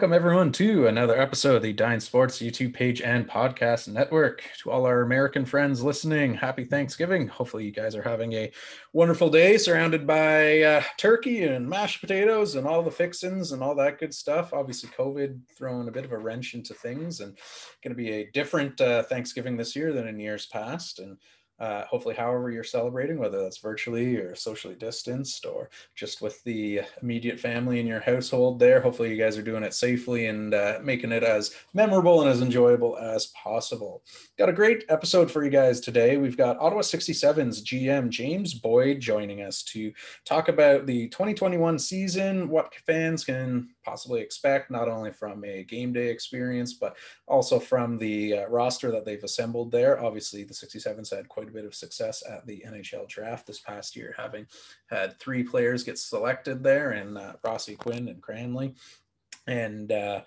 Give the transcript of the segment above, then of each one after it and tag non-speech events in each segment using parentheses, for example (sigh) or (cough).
Welcome, everyone, to another episode of the Dine Sports YouTube page and podcast network. To all our American friends listening, happy Thanksgiving. Hopefully, you guys are having a wonderful day surrounded by uh, turkey and mashed potatoes and all the fixins and all that good stuff. Obviously, COVID throwing a bit of a wrench into things and going to be a different uh, Thanksgiving this year than in years past. And uh, hopefully however you're celebrating whether that's virtually or socially distanced or just with the immediate family in your household there hopefully you guys are doing it safely and uh, making it as memorable and as enjoyable as possible. Got a great episode for you guys today. We've got ottawa 67's gm james boyd joining us to talk about the 2021 season what fans can possibly expect, not only from a game day experience, but also from the uh, roster that they've assembled there. Obviously, the 67s had quite a bit of success at the NHL draft this past year, having had three players get selected there, and uh, Rossi Quinn and Cranley and uh,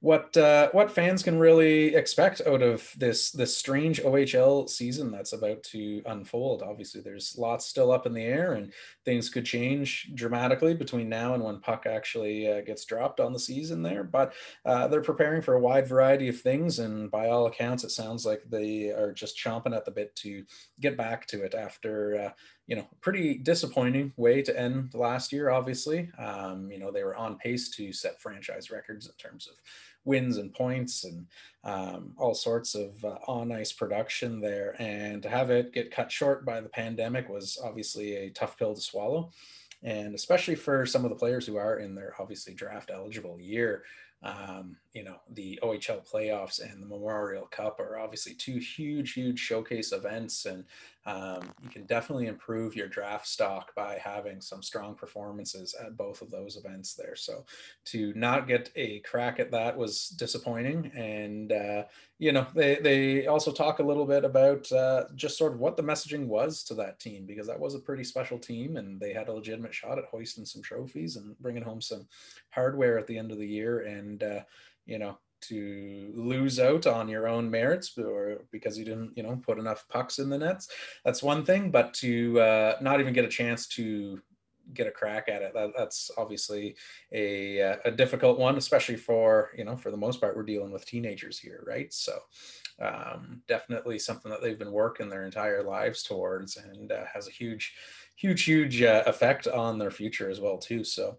what uh, what fans can really expect out of this this strange OHL season that's about to unfold. Obviously, there's lots still up in the air, and things could change dramatically between now and when puck actually uh, gets dropped on the season there. But uh, they're preparing for a wide variety of things, and by all accounts, it sounds like they are just chomping at the bit to get back to it after uh, you know, pretty disappointing way to end last year, obviously. Um, you know, they were on pace to set franchise records in terms of wins and points and um, all sorts of uh, on ice production there. And to have it get cut short by the pandemic was obviously a tough pill to swallow. And especially for some of the players who are in their obviously draft eligible year, um, you know, the OHL playoffs and the Memorial Cup are obviously two huge, huge showcase events. And um, you can definitely improve your draft stock by having some strong performances at both of those events there. So to not get a crack at that was disappointing. And, uh, you know, they, they also talk a little bit about uh, just sort of what the messaging was to that team, because that was a pretty special team and they had a legitimate shot at hoisting some trophies and bringing home some hardware at the end of the year. And, uh, you know, to lose out on your own merits or because you didn't you know put enough pucks in the nets that's one thing but to uh, not even get a chance to get a crack at it. That, that's obviously a, uh, a difficult one especially for you know for the most part we're dealing with teenagers here right? So um, definitely something that they've been working their entire lives towards and uh, has a huge huge huge uh, effect on their future as well too. So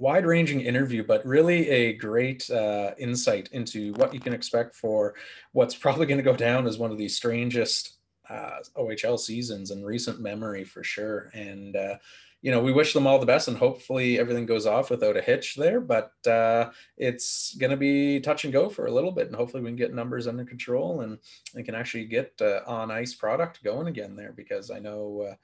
wide ranging interview, but really a great uh, insight into what you can expect for what's probably going to go down as one of the strangest uh, OHL seasons in recent memory for sure. And, uh, you know, we wish them all the best and hopefully everything goes off without a hitch there, but uh, it's going to be touch and go for a little bit. And hopefully we can get numbers under control and we can actually get uh, on ice product going again there because I know uh,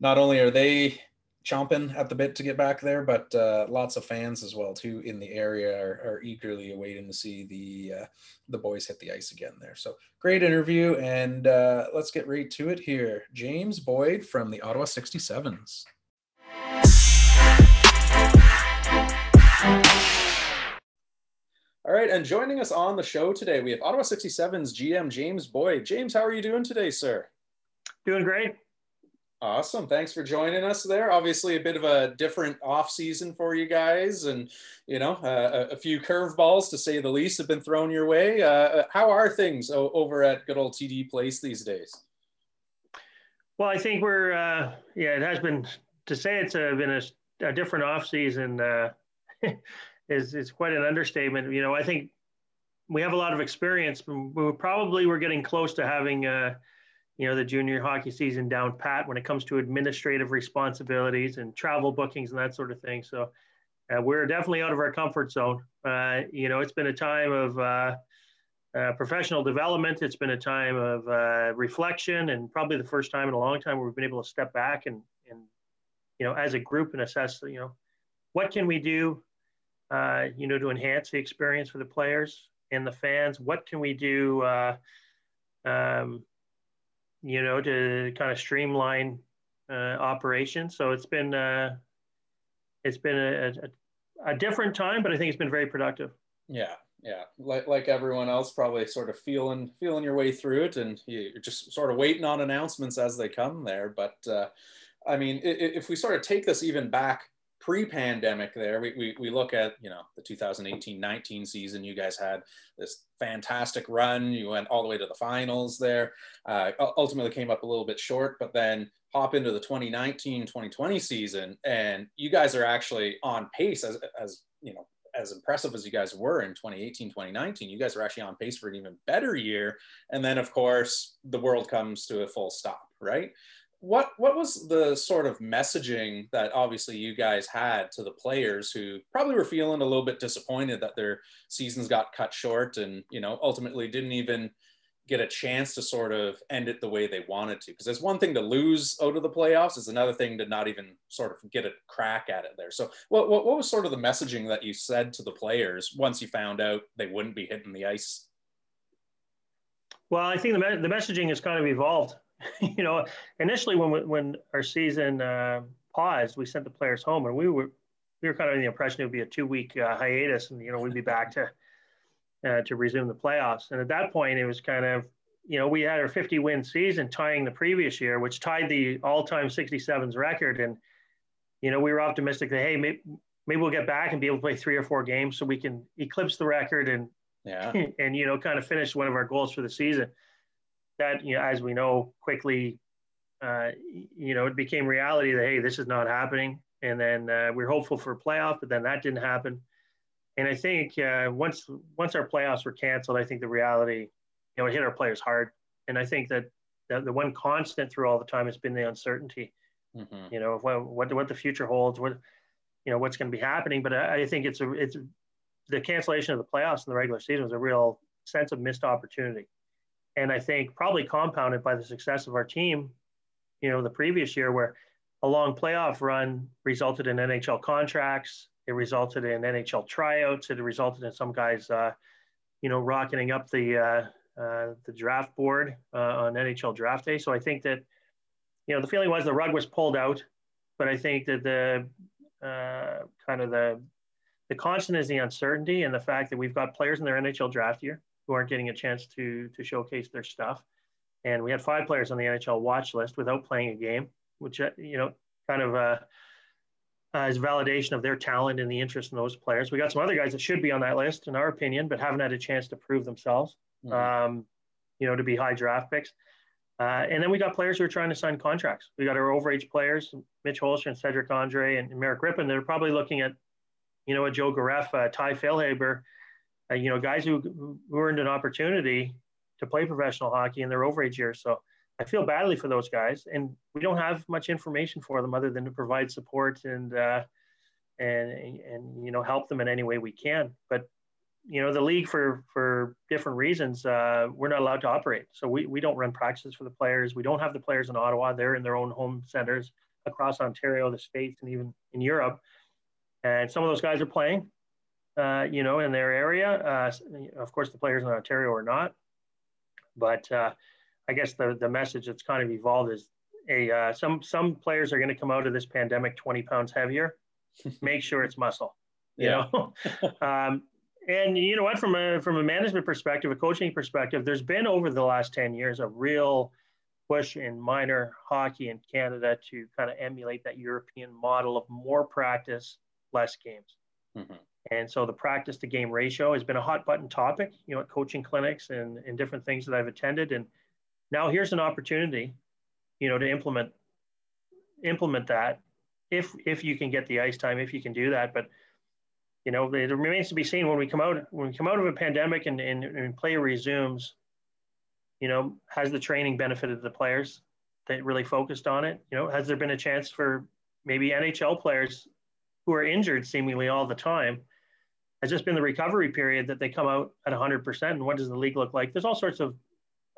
not only are they chomping at the bit to get back there, but uh, lots of fans as well too in the area are, are eagerly awaiting to see the uh, the boys hit the ice again there. So great interview, and uh, let's get right to it here. James Boyd from the Ottawa 67s. All right, and joining us on the show today, we have Ottawa 67's GM James Boyd. James, how are you doing today, sir? Doing great. Awesome. Thanks for joining us there. Obviously, a bit of a different off season for you guys, and you know, uh, a, few curveballs to say the least have been thrown your way. Uh, uh how are things over at good old TD Place these days? Well, I think we're uh, yeah. It has been to say it's a, been a, a different offseason uh, (laughs) is is quite an understatement. You know, I think we have a lot of experience. We probably we're getting close to having. Uh, you know the junior hockey season down pat when it comes to administrative responsibilities and travel bookings and that sort of thing. So uh, we're definitely out of our comfort zone. Uh, you know, it's been a time of uh, uh professional development. It's been a time of uh, reflection, and probably the first time in a long time where we've been able to step back and you know as a group and assess you know what can we do uh, you know to enhance the experience for the players and the fans. What can we do? Um, you know, to kind of streamline uh, operations. So it's been uh, it's been a, a, a, different time, but I think it's been very productive. Yeah, yeah. Like like everyone else, probably sort of feeling feeling your way through it, and you're just sort of waiting on announcements as they come there. But uh, I mean, if we sort of take this even back pre-pandemic there we, we, we look at you know the 2018-19 season you guys had this fantastic run. You went all the way to the finals there. Uh, ultimately came up a little bit short but then hop into the 2019-2020 season and you guys are actually on pace as, as you know as impressive as you guys were in 2018 2019 you guys are actually on pace for an even better year. And then of course the world comes to a full stop right what what was the sort of messaging that obviously you guys had to the players who probably were feeling a little bit disappointed that their seasons got cut short and you know ultimately didn't even get a chance to sort of end it the way they wanted to? Because it's one thing to lose out of the playoffs it's another thing to not even sort of get a crack at it there. So what, what, what was sort of the messaging that you said to the players once you found out they wouldn't be hitting the ice? Well i think the, the messaging has kind of evolved (laughs) you know, initially when when our season uh, paused, we sent the players home, and we were we were kind of in the impression it would be a two week uh, hiatus, and you know we'd be back to (laughs) uh, to resume the playoffs. And at that point, it was kind of you know we had our 50 win season tying the previous year, which tied the all time 67s record, and you know we were optimistic that hey maybe maybe we'll get back and be able to play three or four games so we can eclipse the record and yeah. (laughs) and you know kind of finish one of our goals for the season that, you know, as we know, quickly, uh, you know, it became reality that hey, this is not happening. And then uh, we are hopeful for a playoff, but then that didn't happen. And I think uh, once once our playoffs were canceled, I think the reality, you know, it hit our players hard. And I think that the, the one constant through all the time has been the uncertainty. Mm-hmm. You know, what, what what the future holds, what you know what's going to be happening. But I, I think it's a it's the cancellation of the playoffs in the regular season was a real sense of missed opportunity and I think probably compounded by the success of our team, you know, the previous year where a long playoff run resulted in NHL contracts, it resulted in NHL tryouts, it resulted in some guys, uh, you know, rocketing up the uh, uh, the draft board uh, on NHL draft day. So I think that, you know, the feeling was the rug was pulled out, but I think that the uh, kind of the the constant is the uncertainty and the fact that we've got players in their NHL draft year who aren't getting a chance to to showcase their stuff. And we had five players on the NHL watch list without playing a game, which uh, you know kind of uh, uh, is validation of their talent and the interest in those players. We got some other guys that should be on that list, in our opinion, but haven't had a chance to prove themselves. Mm-hmm. Um, you know, to be high draft picks. Uh, and then we got players who are trying to sign contracts. We got our overage players, Mitch Hoelscher and Cedrick Andree and, Merrick Rippon. They're probably looking at, you know, a Joe Gareff, uh, Tye Felhaber, uh, you know, guys who, who earned an opportunity to play professional hockey in their overage years. So I feel badly for those guys, and we don't have much information for them other than to provide support and uh, and and you know help them in any way we can. But you know, the league for for different reasons, uh, we're not allowed to operate. So we we don't run practices for the players. We don't have the players in Ottawa. They're in their own home centers across Ontario, the states, and even in Europe. And some of those guys are playing, uh, you know, in their area. Uh, of course, the players in Ontario are not. But uh, I guess the, the message that's kind of evolved is a uh, some some players are going to come out of this pandemic 20 pounds heavier. (laughs) Make sure it's muscle. You yeah. know, (laughs) um, and you know what? From a from a management perspective, a coaching perspective, there's been over the last 10 years a real push in minor hockey in Canada to kind of emulate that European model of more practice, less games. Mm-hmm. And so the practice to game ratio has been a hot button topic, you know, at coaching clinics and, and different things that I've attended. And now here's an opportunity, you know, to implement implement that if if you can get the ice time, if you can do that. But you know, it remains to be seen when we come out when we come out of a pandemic and, and, and play resumes, you know, has the training benefited the players that really focused on it? You know, has there been a chance for maybe NHL players who are injured seemingly all the time has just been the recovery period that they come out at 100%. And what does the league look like? There's all sorts of,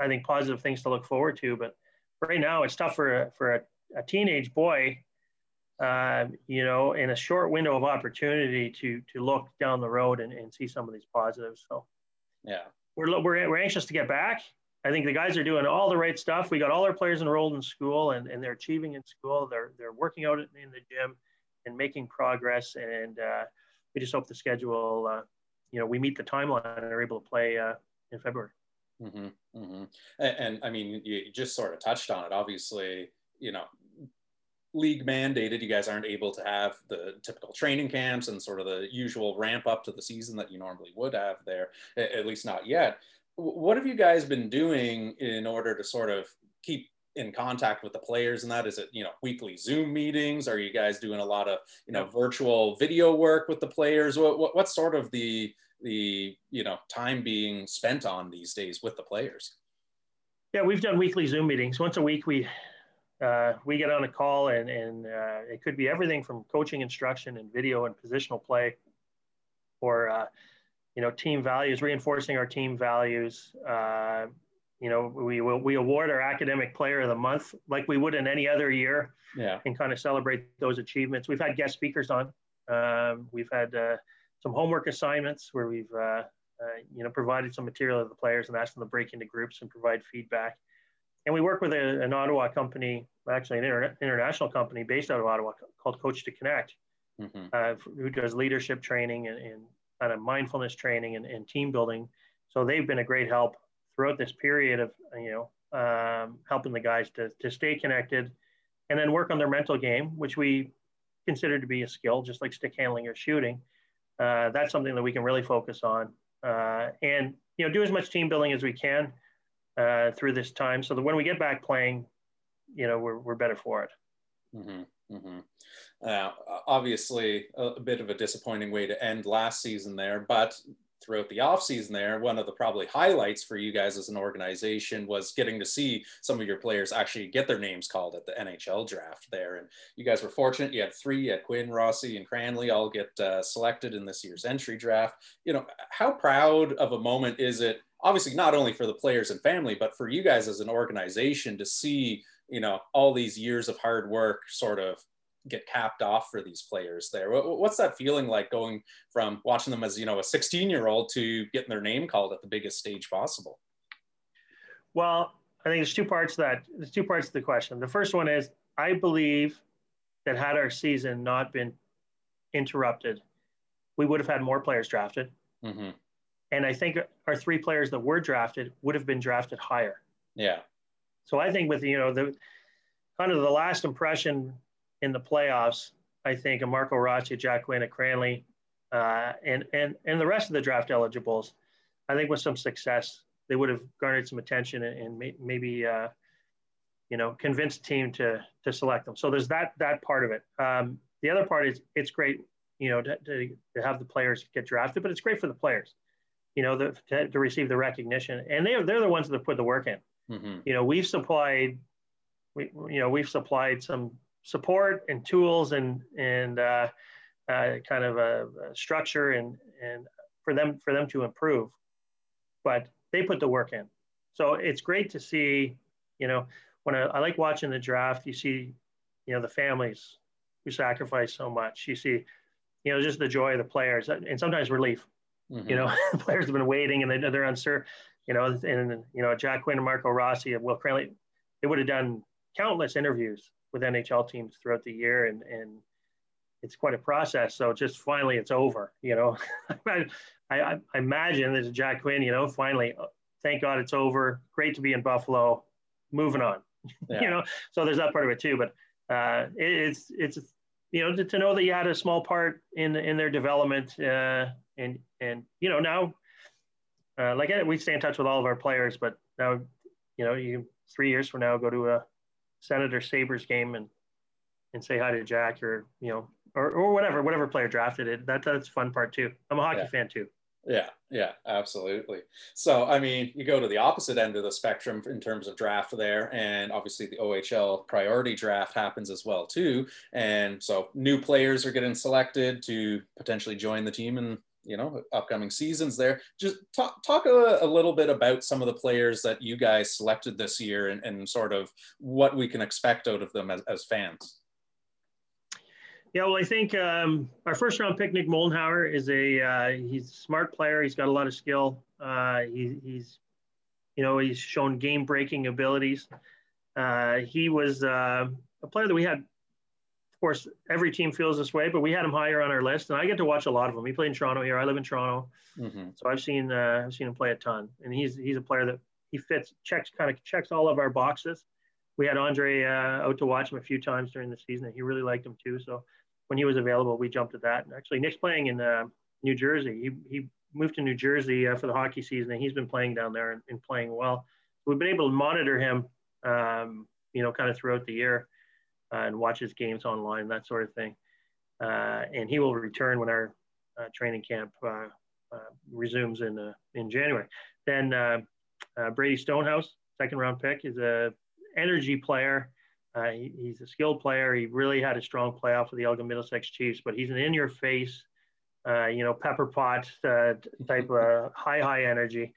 I think, positive things to look forward to. But right now, it's tough for a, for a, a teenage boy, uh, you know, in a short window of opportunity to to look down the road and, and see some of these positives. So, yeah, we're, we're, we're anxious to get back. I think the guys are doing all the right stuff. We got all our players enrolled in school and, and they're achieving in school. They're, they're working out in the gym and making progress. And, uh, we just hope the schedule, uh, you know, we meet the timeline and are able to play uh, in February. Mm-hmm, mm-hmm. And, and, I mean, you just sort of touched on it. Obviously, you know, league mandated. You guys aren't able to have the typical training camps and sort of the usual ramp up to the season that you normally would have there, at least not yet. What have you guys been doing in order to sort of keep in contact with the players and that? Is it you know weekly zoom meetings? Are you guys doing a lot of you know virtual video work with the players? What, what what's sort of the the you know time being spent on these days with the players? Yeah we've done weekly zoom meetings. Once a week we uh, we get on a call and, and uh, it could be everything from coaching instruction and video and positional play or uh, you know team values reinforcing our team values uh, you know we we award our academic player of the month like we would in any other year yeah. and kind of celebrate those achievements. We've had guest speakers on. Um, we've had uh, some homework assignments where we've uh, uh, you know provided some material to the players and asked them to break into groups and provide feedback. And we work with a, an ottawa company actually an inter- international company based out of ottawa called coach to connect mm-hmm. Uh, who does leadership training and, and kind of mindfulness training and, and team building. So they've been a great help throughout this period of you know um, helping the guys to, to stay connected and then work on their mental game which we consider to be a skill just like stick handling or shooting uh, that's something that we can really focus on uh, and you know do as much team building as we can uh, through this time so that when we get back playing you know we're, we're better for it mm-hmm. Mm-hmm. Uh, obviously, a, a, bit of a disappointing way to end last season there, but throughout the offseason there, one of the probably highlights for you guys as an organization was getting to see some of your players actually get their names called at the NHL draft there. And you guys were fortunate. You had three, you had Quinn, Rossi, and Cranley all get uh, selected in this year's entry draft. You know, how proud of a moment is it? Obviously, not only for the players and family, but for you guys as an organization to see, you know, all these years of hard work sort of get capped off for these players there. What's that feeling like going from watching them as, you know, a 16 year old to getting their name called at the biggest stage possible? Well, I think there's two parts that there's two parts to the question. The first one is I believe that had our season not been interrupted, we would have had more players drafted. Mm-hmm. And I think our three players that were drafted would have been drafted higher. Yeah. So I think with you know the kind of the last impression in the playoffs, I think, a Marco Rossi, Jack Quinn, a Cranley, uh, and, and, and the rest of the draft eligibles, I think with some success, they would have garnered some attention and, and may, maybe, uh, you know, convinced team to, to select them. So there's that, that part of it. Um, the other part is it's great, you know, to, to, to, have the players get drafted, but it's great for the players, you know, the, to, to receive the recognition. And they, they're the ones that put the work in. Mm-hmm. You know, we've supplied, we, you know, we've supplied some support and tools and and uh, uh, kind of a, a, structure and and for them for them to improve. But they put the work in. So it's great to see you know when I, I like watching the draft you see you know the families who sacrifice so much. You see you know just the joy of the players and sometimes relief. Mm-hmm. you know (laughs) players have been waiting and they, they're uncertain you know and you know jack quinn and marco rossi and will cranley they would have done countless interviews with NHL teams throughout the year, and and it's quite a process. So just finally, it's over. You know, (laughs) I, I, I imagine there's a Jack Quinn. You know, finally, uh, thank God it's over. Great to be in Buffalo. Moving on. (laughs) Yeah. you know, so there's that part of it too. But uh, it, it's it's you know to, to, know that you had a small part in in their development, uh, and and you know now, uh, like we stay in touch with all of our players, but now you know you three years from now go to a Senator Sabres game and and say hi to Jack or you know or, or whatever whatever player drafted it. That that's fun part too. I'm a hockey yeah. fan too. Yeah, yeah, absolutely. So, I mean, you go to the opposite end of the spectrum in terms of draft there, and obviously the OHL priority draft happens as well too. And so, new players are getting selected to potentially join the team and you know upcoming seasons there. Just talk talk a, a, little bit about some of the players that you guys selected this year and, and sort of what we can expect out of them as, as fans. Yeah well i think um, our first round pick nick moldenhauer is a uh, he's a smart player. He's got a lot of skill. Uh, he, he's you know he's shown game breaking abilities. Uh, he was uh, a player that we had course, every team feels this way, but we had him higher on our list, and I get to watch a lot of him. He played in Toronto here. I live in Toronto, mm-hmm. so I've seen uh, I've seen him play a ton, and he's he's a player that he fits checks kind of checks all of our boxes. we had Andre uh, out to watch him a few times during the season, and he really liked him too. So when he was available, we jumped at that. And actually, Nick's playing in uh, New Jersey. He, he moved to New Jersey uh, for the hockey season, and he's been playing down there and, and playing well. we've been able to monitor him, um, you know, kind of throughout the year and watch his games online, that sort of thing. Uh, and he will return when our uh, training camp uh, resumes in in January. Then Brady Stonehouse, second round pick, is a energy player. Uh, he, he's a skilled player. He really had a strong playoff for the Elgin Middlesex Chiefs, but he's an in-your-face, uh, you know, pepper pot uh, type of high, high energy.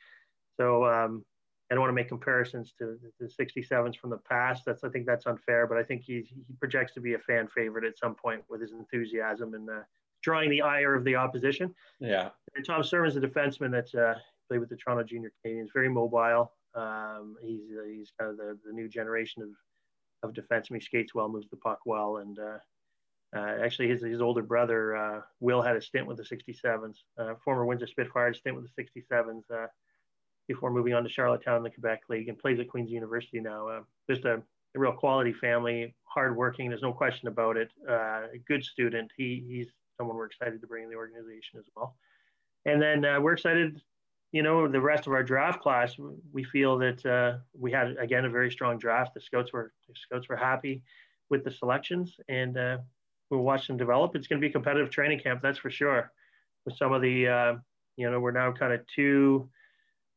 So um, I don't want to make comparisons to the 67s from the past. That's I think that's unfair, but I think he he projects to be a fan favorite at some point with his enthusiasm and uh, drawing the ire of the opposition. Yeah. And Tom Sermon's a defenseman that's uh, played with the Toronto Junior Canadiens, very mobile. Um, he's uh, he's kind of the, the new generation of of defenseman. He skates well, moves the puck well, and uh, uh, actually his his older brother uh, Will had a stint with the 67s. Uh, former Windsor Spitfires stint with the 67s uh, before moving on to Charlottetown in the Quebec League and plays at Queen's University now. just a, a, real quality family, hardworking. There's no question about it. a good student. He he's someone we're excited to bring in the organization as well. And then we're excited you know, the rest of our draft class, we feel that uh, we had again a very strong draft. The scouts were the scouts were happy with the selections, and uh, we'll watch them develop. It's going to be a competitive training camp, that's for sure. With some of the, uh, you know, we're now kind of two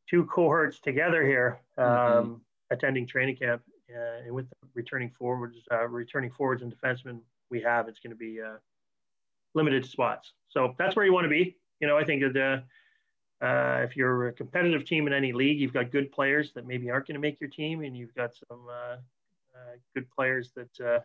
two cohorts together here, um, mm-hmm. attending training camp, uh, and with the returning forwards, uh, returning forwards and defensemen we have, it's going to be uh, limited spots. So that's where you want to be. You know, I think that uh, if you're a competitive team in any league, you've got good players that maybe aren't going to make your team, and you've got some uh, uh, good players that uh,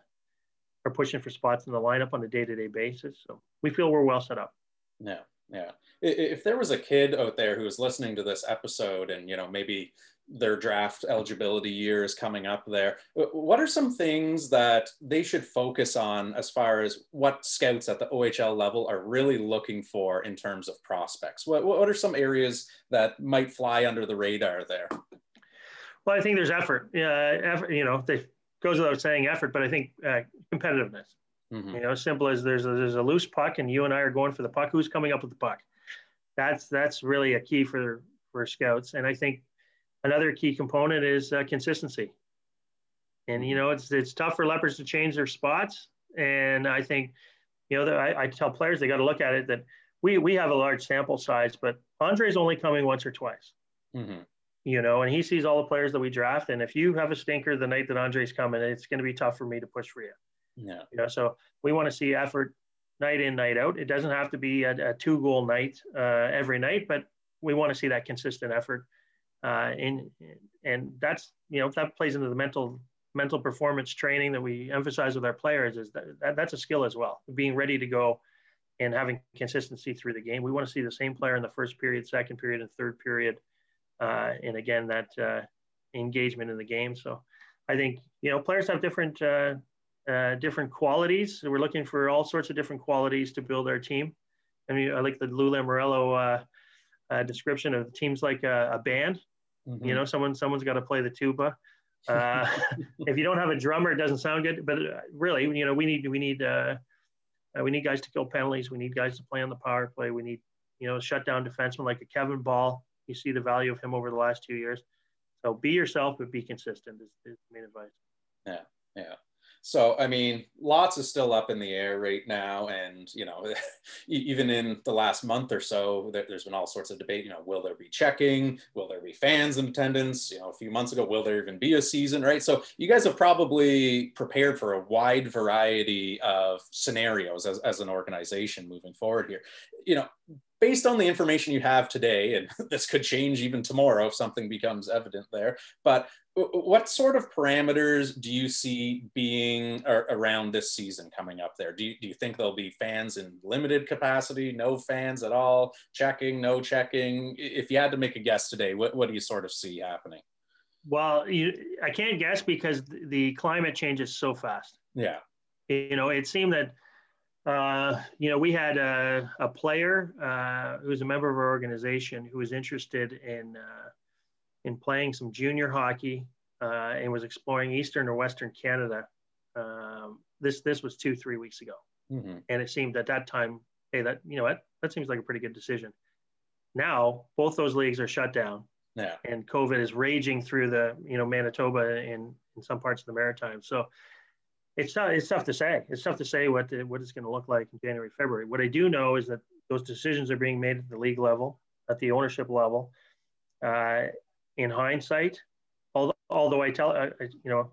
are pushing for spots in the lineup on a day-to-day basis. So we feel we're well set up. Yeah, yeah. If there was a kid out there who was listening to this episode, and you know maybe their draft eligibility year is coming up there. What are some things that they should focus on as far as what scouts at the OHL level are really looking for in terms of prospects? What, what are some areas that might fly under the radar there? Well, I think there's effort. Uh, effort you know, it goes without saying effort, but I think uh, competitiveness. Mm-hmm. You know, simple as there's a, there's a loose puck and you and I are going for the puck. Who's coming up with the puck? That's that's really a key for for scouts. And I think another key component is uh, consistency. And you know, it's it's tough for leopards to change their spots. And I think, you know, I, I tell players they got to look at it that we we have a large sample size, but Andre's only coming once or twice. Mm-hmm. You know, and he sees all the players that we draft. And if you have a stinker the night that Andre's coming, it's going to be tough for me to push for you. Yeah. You know, so we want to see effort night in, night out. It doesn't have to be a, a two goal night uh, every night, but we want to see that consistent effort uh, and and that's you know that plays into the mental mental performance training that we emphasize with our players is that, that that's a skill as well being ready to go and having consistency through the game we want to see the same player in the first period second period and third period uh, and again that uh, engagement in the game so i think you know players have different uh, uh different qualities we're looking for all sorts of different qualities to build our team i mean i like the lou lamoriello uh, description of teams like a, a band Mm-hmm. You know, someone someone's got to play the tuba. Uh, (laughs) if you don't have a drummer, it doesn't sound good. But uh, really, you know, we need we need uh, uh, we need guys to kill penalties. We need guys to play on the power play. We need you know shut down defensemen like a Kevin Bahl. You see the value of him over the last two years. So be yourself, but be consistent is, is main advice. Yeah, yeah. So, I mean, lots is still up in the air right now. And, you know, (laughs) even in the last month or so, there's been all sorts of debate. You know, will there be checking? Will there be fans in attendance? You know, a few months ago, will there even be a season, right? So, you guys have probably prepared for a wide variety of scenarios as, as an organization moving forward here. You know, based on the information you have today, and (laughs) this could change even tomorrow if something becomes evident there, but what sort of parameters do you see being around this season coming up there? Do you, do you think there'll be fans in limited capacity, no fans at all, checking, no checking? If you had to make a guess today, what, what do you sort of see happening? Well, you, I can't guess because the climate changes so fast. Yeah. You know, it seemed that, uh, you know, we had a, a player uh, who was a member of our organization who was interested in uh, in playing some junior hockey uh, and was exploring Eastern or Western Canada. Um, this this was two three weeks ago, mm-hmm. and it seemed at that time, hey, that you know what that seems like a pretty good decision. Now both those leagues are shut down. Yeah. And COVID is raging through the you know Manitoba and in some parts of the Maritime. So it's tough. It's tough to say. It's tough to say what the, what it's going to look like in January, February. What I do know is that those decisions are being made at the league level, at the ownership level. Uh, in hindsight, although, although I tell, I, you know,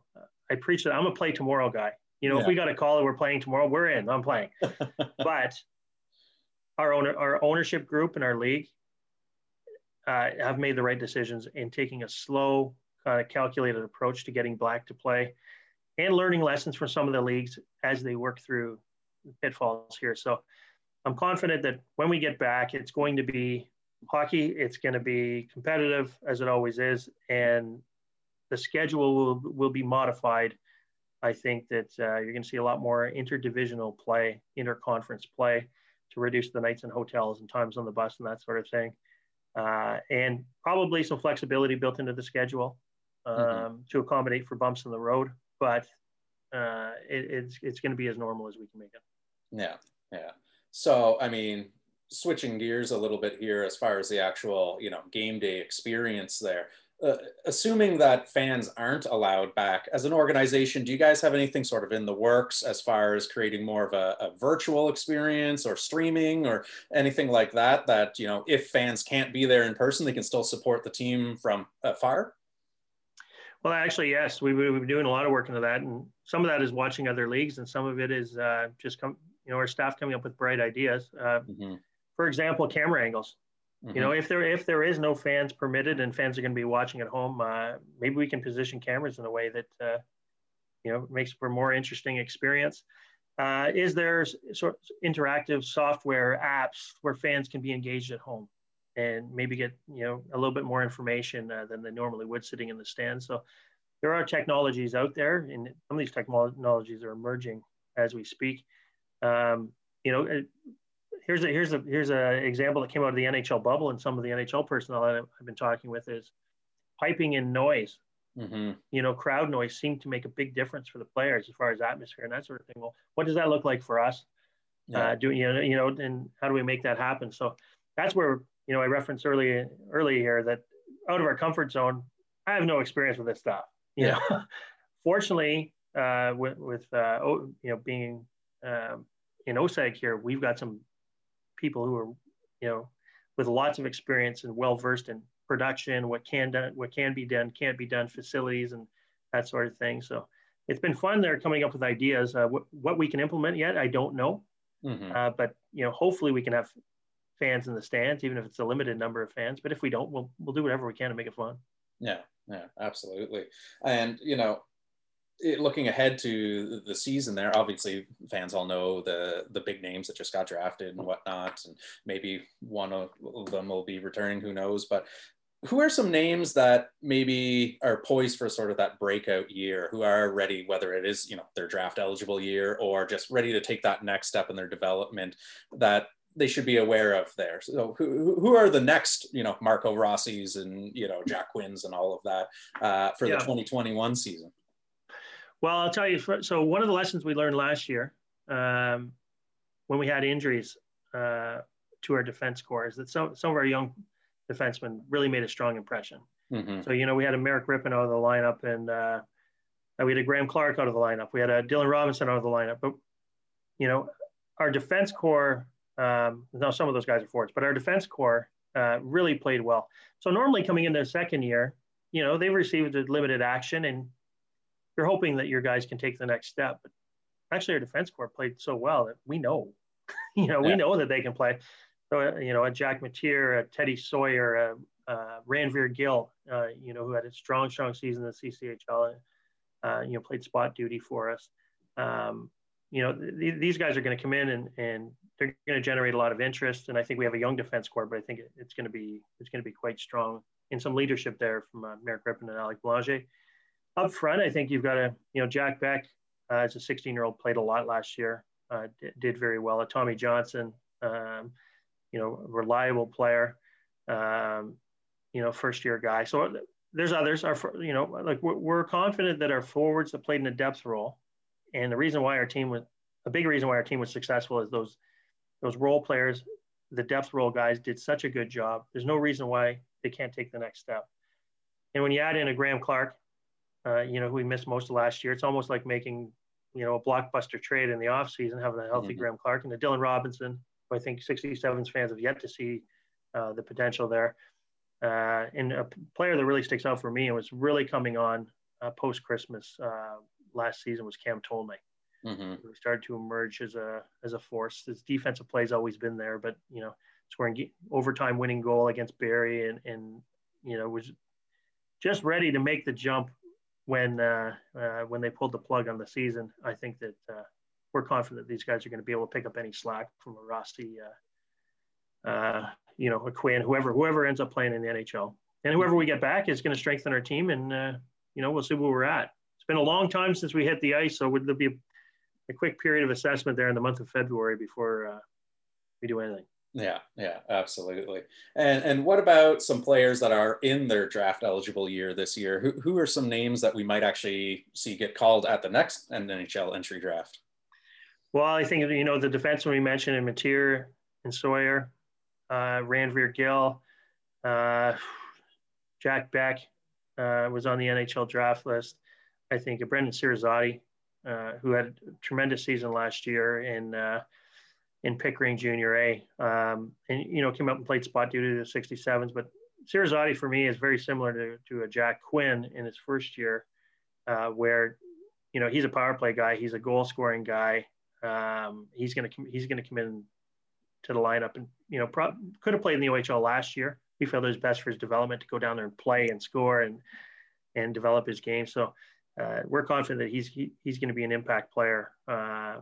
I preach that I'm a play tomorrow guy. You know, yeah. if we got a call that we're playing tomorrow, we're in. I'm playing. (laughs) but our owner, our ownership group and our league uh, have made the right decisions in taking a slow, kind of calculated approach to getting black to play and learning lessons from some of the leagues as they work through the pitfalls here. So I'm confident that when we get back, it's going to be hockey. It's going to be competitive as it always is, and the schedule will will be modified. I think that uh, you're going to see a lot more interdivisional play, interconference play, to reduce the nights in hotels and times on the bus and that sort of thing, uh, and probably some flexibility built into the schedule um, mm-hmm. to accommodate for bumps in the road but uh, it, it's it's going to be as normal as we can make it. Yeah, yeah. So I mean, switching gears a little bit here as far as the actual you know game day experience there. Uh, assuming that fans aren't allowed back as an organization, do you guys have anything sort of in the works as far as creating more of a, a virtual experience or streaming or anything like that? That you know, if fans can't be there in person, they can still support the team from afar. Well, actually, yes, we, we've been doing a lot of work into that, and some of that is watching other leagues, and some of it is uh, just come, you know, our staff coming up with bright ideas. Uh, mm-hmm. For example, camera angles. Mm-hmm. You know, if there if there is no fans permitted and fans are going to be watching at home, uh, maybe we can position cameras in a way that uh, you know makes for a more interesting experience. Uh, is there sort of interactive software apps where fans can be engaged at home? And maybe get you know a little bit more information uh, than they normally would sitting in the stand. So there are technologies out there, and some of these technologies are emerging as we speak. Um, you know, it, here's a here's a here's an example that came out of the NHL bubble, and some of the NHL personnel that I've been talking with is piping in noise. Mm-hmm. You know, crowd noise seemed to make a big difference for the players as far as atmosphere and that sort of thing. Well, what does that look like for us? Yeah. Uh, doing you know, you know, and how do we make that happen? So that's where you know, I referenced early early here that out of our comfort zone, I have no experience with this stuff. You yeah. know, (laughs) fortunately, uh, with with uh, you know being um, in OSEG here, we've got some people who are you know with lots of experience and well versed in production, what can done, what can be done, can't be done, facilities, and that sort of thing. So it's been fun. They're coming up with ideas. Uh, what, what we can implement yet, I don't know. Mm-hmm. Uh, but you know, hopefully we can have fans in the stands, even if it's a limited number of fans. But if we don't, we'll we'll do whatever we can to make it fun. Yeah, yeah, absolutely. And you know, it, looking ahead to the season, there obviously fans all know the the big names that just got drafted and whatnot, and maybe one of them will be returning. Who knows? But who are some names that maybe are poised for sort of that breakout year who are ready whether it is you know their draft eligible year or just ready to take that next step in their development that they should be aware of there. So who, who are the next, you know, Marco Rossi's and, you know, Jack Quinn's and all of that uh, for yeah. the 2021 season? Well, I'll tell you, so one of the lessons we learned last year um, when we had injuries uh, to our defense corps is that some, some of our young defensemen really made a strong impression. Mm-hmm. So, you know, we had a Merrick Rippon out of the lineup and uh, we had a Graham Clark out of the lineup. We had a Dylan Robinson out of the lineup. But, you know, our defense corps um, now, some of those guys are forwards, but our defense corps uh, really played well. So normally coming into their second year, you know, they've received a limited action and you're hoping that your guys can take the next step. But actually, our defense corps played so well that we know, (laughs) you know, yeah. we know that they can play. So, uh, you know, a Jack Matier, a Teddy Sawyer, a, a Ranveer Gill, uh, you know, who had a strong, strong season in the CCHL, uh, you know, played spot duty for us. Um, you know, th- these guys are going to come in and, and they're going to generate a lot of interest. And I think we have a young defense corps, but I think it, it's going to be it's going to be quite strong in some leadership there from uh, Merrick Rippon and Alec Belanger. Up front, I think you've got a you know Jack Beck uh, as a 16 year old played a lot last year, uh, did, did, very well. Tommy Johnson, um, you know, reliable player, um, you know, first year guy. So there's others. Our you know like we're, we're confident that our forwards have played in a depth role, and the reason why our team was a big reason why our team was successful is those those role players, the depth role guys did such a good job. There's no reason why they can't take the next step. And when you add in a Graham Clark, uh, you know, who we missed most of last year, it's almost like making, you know, a blockbuster trade in the offseason, having a healthy mm-hmm. Graham Clark and a Dylan Robinson, who I think 67's fans have yet to see uh, the potential there. Uh, and a player that really sticks out for me and was really coming on uh, post Christmas uh, last season was Cam Tolnai. Mm-hmm. Started to emerge as a as a force. His defensive play's always been there, but you know, scoring overtime winning goal against Barrie and and you know was just ready to make the jump when uh, uh, when they pulled the plug on the season. I think that uh, we're confident that these guys are going to be able to pick up any slack from a Rossi, uh, uh, you know, a Quinn, whoever whoever ends up playing in the NHL, and whoever we get back is going to strengthen our team, and uh, you know we'll see where we're at. It's been a long time since we hit the ice, so would there be a a quick period of assessment there in the month of February before uh, we do anything. Yeah, yeah, absolutely. And and what about some players that are in their draft eligible year this year? Who who are some names that we might actually see get called at the next NHL entry draft? Well, I think you know the defenseman we mentioned in Matier and Sawyer, uh, Ranveer Gill, uh, Jack Beck uh, was on the NHL draft list. I think Brendan Cirizzotti uh, who had a tremendous season last year in uh, in Pickering Junior A, um, and you know came up and played spot duty to the 67s. But Cirizzotti for me is very similar to, to a Jack Quinn in his first year, uh, where you know he's a power play guy, he's a goal scoring guy. Um, he's gonna he's gonna come in to the lineup and you know pro- could have played in the OHL last year. We felt it was best for his development to go down there and play and score and and develop his game. So we're confident that he's he, he's going to be an impact player, uh,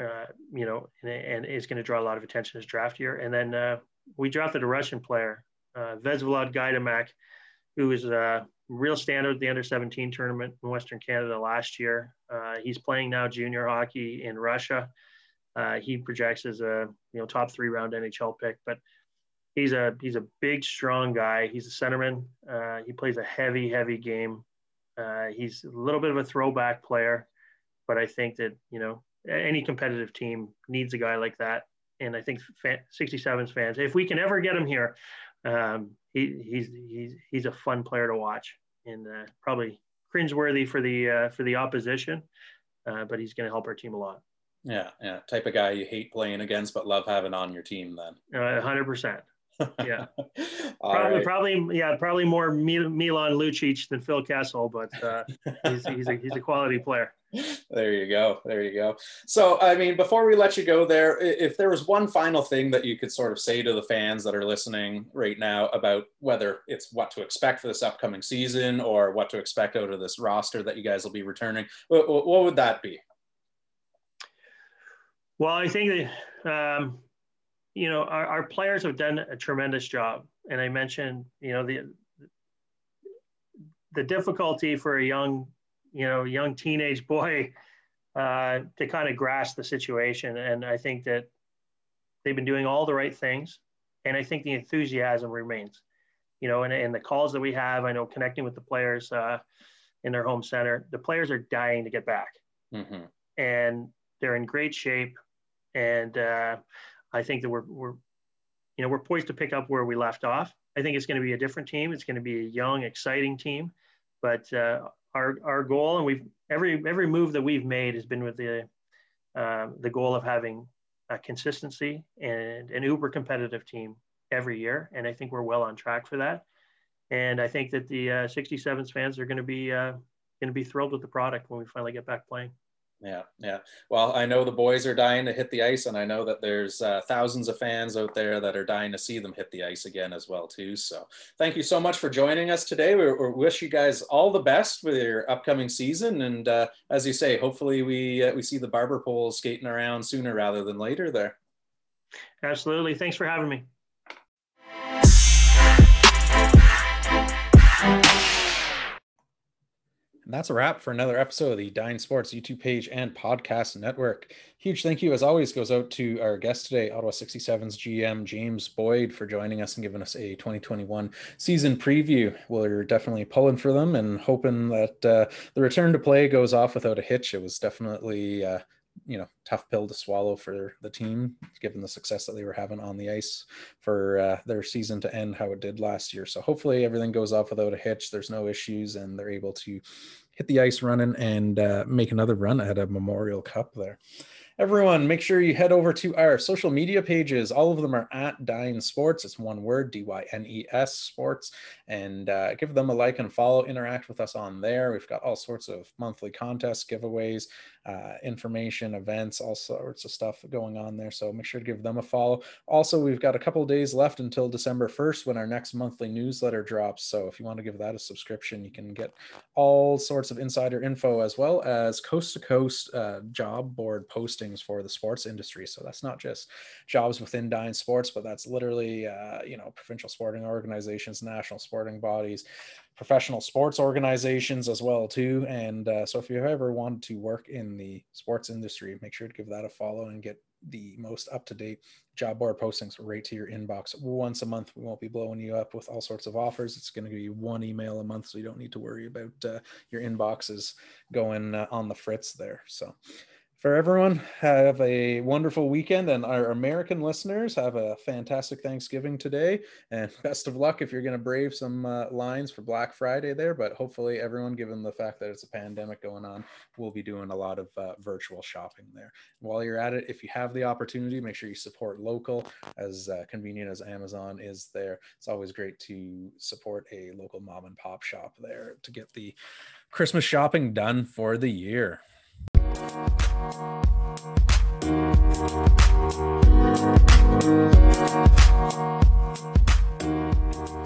uh, you know, and, and, is going to draw a lot of attention this draft year. And then uh, we drafted a Russian player, uh, Gaidamak, who was a real standard at the under 17 tournament in Western Canada last year. Uh, he's playing now junior hockey in Russia. he projects as a you know top three round NHL pick, but he's a he's a big strong guy. He's a centerman. he plays a heavy heavy game. Uh, he's a little bit of a throwback player, but I think that you know any competitive team needs a guy like that. And I think fan, 67's fans, if we can ever get him here, um, he, he's he's he's a fun player to watch and uh, probably cringeworthy for the uh, for the opposition, uh, but he's going to help our team a lot. Yeah, yeah, type of guy you hate playing against but love having on your team. Then, uh, hundred percent yeah. (laughs) probably, right. probably, yeah, probably more Milan Lucic than Phil Kessel, but uh, he's, he's, a, he's a quality player. There you go. There you go. So, I mean, before we let you go there, if there was one final thing that you could sort of say to the fans that are listening right now about whether it's what to expect for this upcoming season or what to expect out of this roster that you guys will be returning, what, what would that be? Well, I think that, um, you know, our, our players have done a tremendous job. And I mentioned, you know, the the difficulty for a young, you know, young teenage boy (laughs) uh, to kind of grasp the situation. And I think that they've been doing all the right things. And I think the enthusiasm remains, you know, and, and the calls that we have, I know connecting with the players uh, in their home center, the players are dying to get back. Mm-hmm. And they're in great shape. And uh, I think that we're, we're, you know, we're poised to pick up where we left off. I think it's going to be a different team. It's going to be a young, exciting team. But uh, our our goal, and we've every every move that we've made has been with the uh, the goal of having a consistency and an uber competitive team every year. And I think we're well on track for that. And I think that the uh, 67s fans are going to be uh, going to be thrilled with the product when we finally get back playing. Yeah, yeah. Well, I know the boys are dying to hit the ice, and I know that there's uh, thousands of fans out there that are dying to see them hit the ice again as well too. So, thank you so much for joining us today. We, we wish you guys all the best with your upcoming season, and uh, as you say, hopefully we uh, we see the barber poles skating around sooner rather than later there. Absolutely. Thanks for having me. And that's a wrap for another episode of the Dine Sports YouTube page and podcast network. Huge thank you, as always, goes out to our guest today, Ottawa 67's GM James Boyd, for joining us and giving us a 2021 season preview. We're definitely pulling for them and hoping that uh, the return to play goes off without a hitch. It was definitely uh, you know tough pill to swallow for the team given the success that they were having on the ice for uh, their season to end how it did last year so hopefully everything goes off without a hitch there's no issues and they're able to hit the ice running and uh, make another run at a memorial cup there Everyone, make sure you head over to our social media pages. All of them are at Dyne Sports. It's one word, D Y N E S Sports. And uh, give them a like and follow. Interact with us on there. We've got all sorts of monthly contests, giveaways, uh, information, events, all sorts of stuff going on there. So make sure to give them a follow. Also, we've got a couple days left until December 1st when our next monthly newsletter drops. So if you want to give that a subscription, you can get all sorts of insider info as well as coast to coast job board postings for the sports industry. So that's not just jobs within Dyne Sports, but that's literally, uh, you know, provincial sporting organizations, national sporting bodies, professional sports organizations as well too. And uh, so if you ever wanted to work in the sports industry make sure to give that a follow and get the most up-to-date job board postings right to your inbox. Once a month we won't be blowing you up with all sorts of offers. It's going to be one email a month so you don't need to worry about uh, your inboxes going uh, on the fritz there. So for everyone. Have a wonderful weekend, and our American listeners have a fantastic Thanksgiving today. And (laughs) best of luck if you're going to brave some uh, lines for Black Friday there. But hopefully, everyone, given the fact that it's a pandemic going on, will be doing a lot of uh, virtual shopping there. While you're at it, if you have the opportunity, make sure you support local. As uh, convenient as Amazon is there, it's always great to support a local mom and pop shop there to get the Christmas shopping done for the year. Thank you.